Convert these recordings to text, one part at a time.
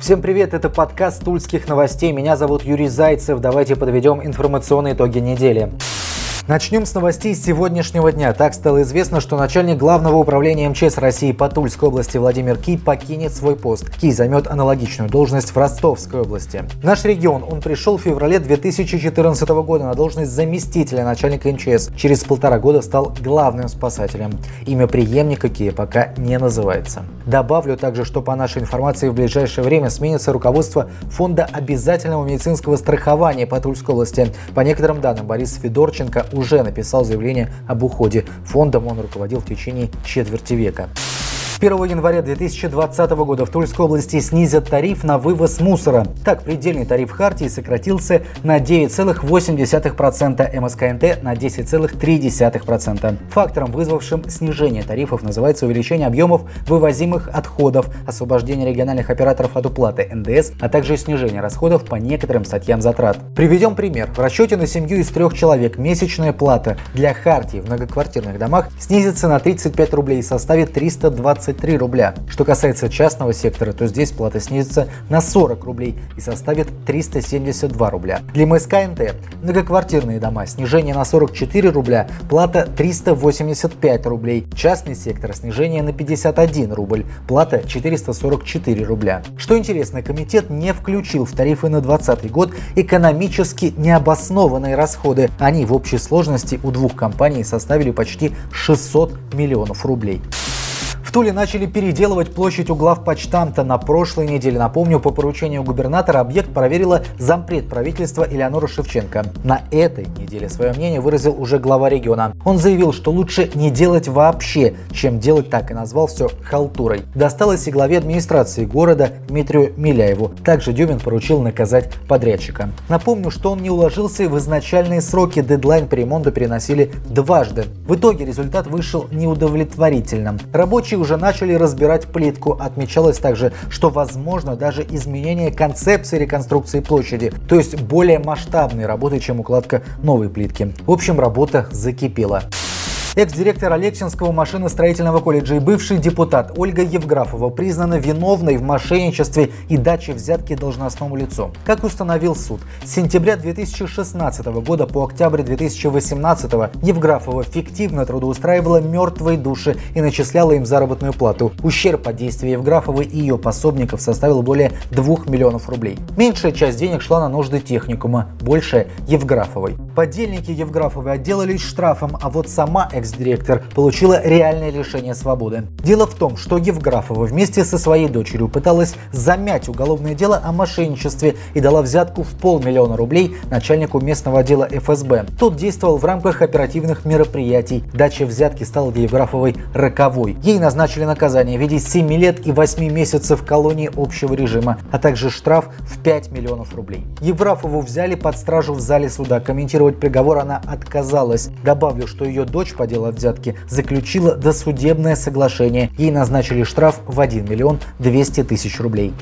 Всем привет, это подкаст Тульских новостей. Меня зовут Юрий Зайцев. Давайте подведем информационные итоги недели. Начнем с новостей сегодняшнего дня. Так стало известно, что начальник главного управления МЧС России по Тульской области Владимир Ки покинет свой пост. Ки займет аналогичную должность в Ростовской области. Наш регион он пришел в феврале 2014 года на должность заместителя начальника МЧС. Через полтора года стал главным спасателем. Имя преемника Ки пока не называется. Добавлю также, что по нашей информации в ближайшее время сменится руководство Фонда обязательного медицинского страхования по Тульской области. По некоторым данным, Борис Федорченко уже написал заявление об уходе. Фондом он руководил в течение четверти века. 1 января 2020 года в Тульской области снизят тариф на вывоз мусора. Так, предельный тариф Хартии сократился на 9,8%, МСКНТ на 10,3%. Фактором, вызвавшим снижение тарифов, называется увеличение объемов вывозимых отходов, освобождение региональных операторов от уплаты НДС, а также снижение расходов по некоторым статьям затрат. Приведем пример. В расчете на семью из трех человек месячная плата для Хартии в многоквартирных домах снизится на 35 рублей и составит 320 23 рубля. Что касается частного сектора, то здесь плата снизится на 40 рублей и составит 372 рубля. Для МСК НТ многоквартирные дома снижение на 44 рубля, плата 385 рублей. Частный сектор снижение на 51 рубль, плата 444 рубля. Что интересно, комитет не включил в тарифы на 2020 год экономически необоснованные расходы. Они в общей сложности у двух компаний составили почти 600 миллионов рублей. В Туле начали переделывать площадь угла в почтамта. На прошлой неделе, напомню, по поручению губернатора объект проверила зампред правительства Элеонора Шевченко. На этой неделе свое мнение выразил уже глава региона. Он заявил, что лучше не делать вообще, чем делать так, и назвал все халтурой. Досталось и главе администрации города Дмитрию Миляеву. Также Дюмин поручил наказать подрядчика. Напомню, что он не уложился в изначальные сроки, дедлайн по ремонту переносили дважды. В итоге результат вышел неудовлетворительным. Рабочие уже начали разбирать плитку. Отмечалось также, что возможно даже изменение концепции реконструкции площади, то есть более масштабные работы, чем укладка новой плитки. В общем, работа закипела. Экс-директор Алексинского машиностроительного колледжа и бывший депутат Ольга Евграфова признана виновной в мошенничестве и даче взятки должностному лицу. Как установил суд, с сентября 2016 года по октябрь 2018 Евграфова фиктивно трудоустраивала мертвые души и начисляла им заработную плату. Ущерб от действия Евграфовой и ее пособников составил более 2 миллионов рублей. Меньшая часть денег шла на нужды техникума, большая – Евграфовой. Подельники Евграфовой отделались штрафом, а вот сама экс экс-директор, получила реальное лишение свободы. Дело в том, что Евграфова вместе со своей дочерью пыталась замять уголовное дело о мошенничестве и дала взятку в полмиллиона рублей начальнику местного отдела ФСБ. Тот действовал в рамках оперативных мероприятий. Дача взятки стала для Евграфовой роковой. Ей назначили наказание в виде 7 лет и 8 месяцев колонии общего режима, а также штраф в 5 миллионов рублей. Евграфову взяли под стражу в зале суда. Комментировать приговор она отказалась. Добавлю, что ее дочь по делу дело взятки, заключила досудебное соглашение. Ей назначили штраф в 1 миллион 200 тысяч рублей.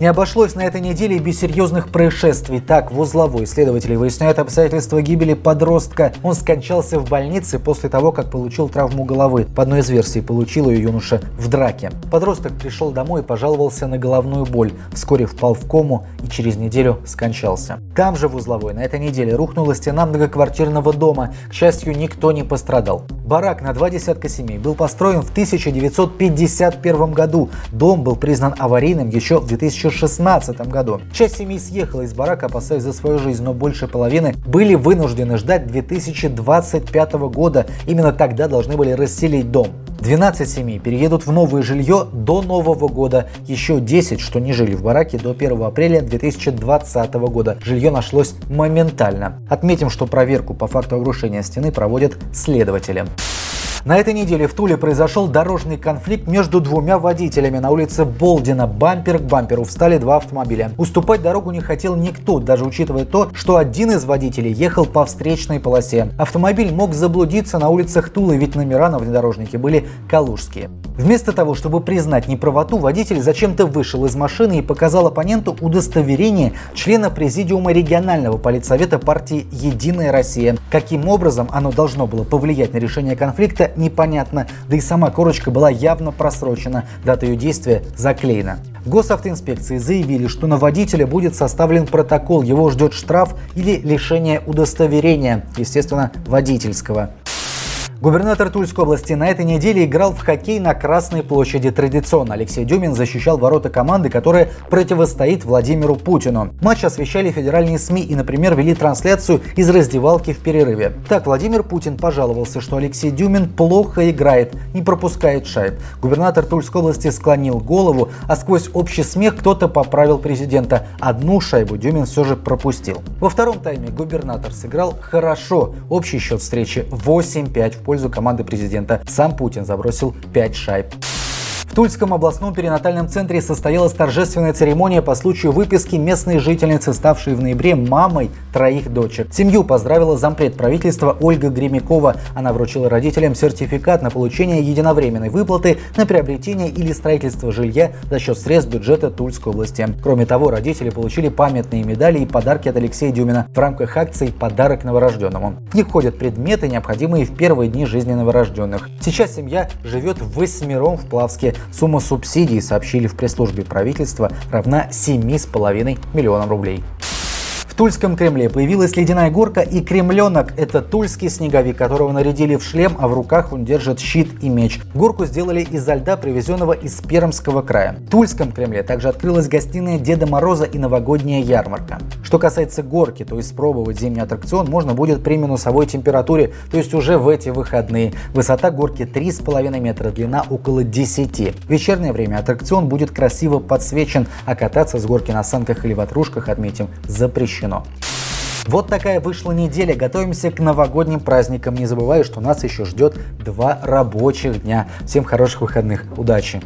Не обошлось на этой неделе без серьезных происшествий. Так, в узловой следователи выясняют обстоятельства гибели подростка. Он скончался в больнице после того, как получил травму головы. По одной из версий, получил ее юноша в драке. Подросток пришел домой и пожаловался на головную боль. Вскоре впал в кому и через неделю скончался. Там же в узловой на этой неделе рухнула стена многоквартирного дома. К счастью, никто не пострадал. Барак на два десятка семей был построен в 1951 году. Дом был признан аварийным еще в 2016 году. Часть семей съехала из барака, опасаясь за свою жизнь, но больше половины были вынуждены ждать 2025 года. Именно тогда должны были расселить дом. 12 семей переедут в новое жилье до Нового года. Еще 10, что не жили в бараке до 1 апреля 2020 года. Жилье нашлось моментально. Отметим, что проверку по факту обрушения стены проводят следователи. На этой неделе в Туле произошел дорожный конфликт между двумя водителями на улице Болдина. Бампер к бамперу встали два автомобиля. Уступать дорогу не хотел никто, даже учитывая то, что один из водителей ехал по встречной полосе. Автомобиль мог заблудиться на улицах Тулы, ведь номера на внедорожнике были калужские. Вместо того, чтобы признать неправоту, водитель зачем-то вышел из машины и показал оппоненту удостоверение члена президиума регионального политсовета партии «Единая Россия». Каким образом оно должно было повлиять на решение конфликта, непонятно, да и сама корочка была явно просрочена, дата ее действия заклеена. В госавтоинспекции заявили, что на водителя будет составлен протокол, его ждет штраф или лишение удостоверения, естественно, водительского. Губернатор Тульской области на этой неделе играл в хоккей на Красной площади. Традиционно Алексей Дюмин защищал ворота команды, которая противостоит Владимиру Путину. Матч освещали федеральные СМИ и, например, вели трансляцию из раздевалки в перерыве. Так Владимир Путин пожаловался, что Алексей Дюмин плохо играет, не пропускает шайб. Губернатор Тульской области склонил голову, а сквозь общий смех кто-то поправил президента. Одну шайбу Дюмин все же пропустил. Во втором тайме губернатор сыграл хорошо. Общий счет встречи 8-5 в пользу команды президента. Сам Путин забросил 5 шайб. В Тульском областном перинатальном центре состоялась торжественная церемония по случаю выписки местной жительницы, ставшей в ноябре мамой троих дочек. Семью поздравила зампред правительства Ольга Гремякова. Она вручила родителям сертификат на получение единовременной выплаты на приобретение или строительство жилья за счет средств бюджета Тульской области. Кроме того, родители получили памятные медали и подарки от Алексея Дюмина в рамках акции «Подарок новорожденному». В них входят предметы, необходимые в первые дни жизни новорожденных. Сейчас семья живет восьмером в Плавске. Сумма субсидий, сообщили в пресс-службе правительства, равна 7,5 миллионам рублей. Тульском Кремле появилась ледяная горка и кремленок. Это тульский снеговик, которого нарядили в шлем, а в руках он держит щит и меч. Горку сделали изо льда, привезенного из Пермского края. В Тульском Кремле также открылась гостиная Деда Мороза и новогодняя ярмарка. Что касается горки, то испробовать зимний аттракцион можно будет при минусовой температуре, то есть уже в эти выходные. Высота горки 3,5 метра, длина около 10. В вечернее время аттракцион будет красиво подсвечен, а кататься с горки на санках или ватрушках, отметим, запрещено запрещено. Вот такая вышла неделя. Готовимся к новогодним праздникам. Не забывай, что нас еще ждет два рабочих дня. Всем хороших выходных. Удачи!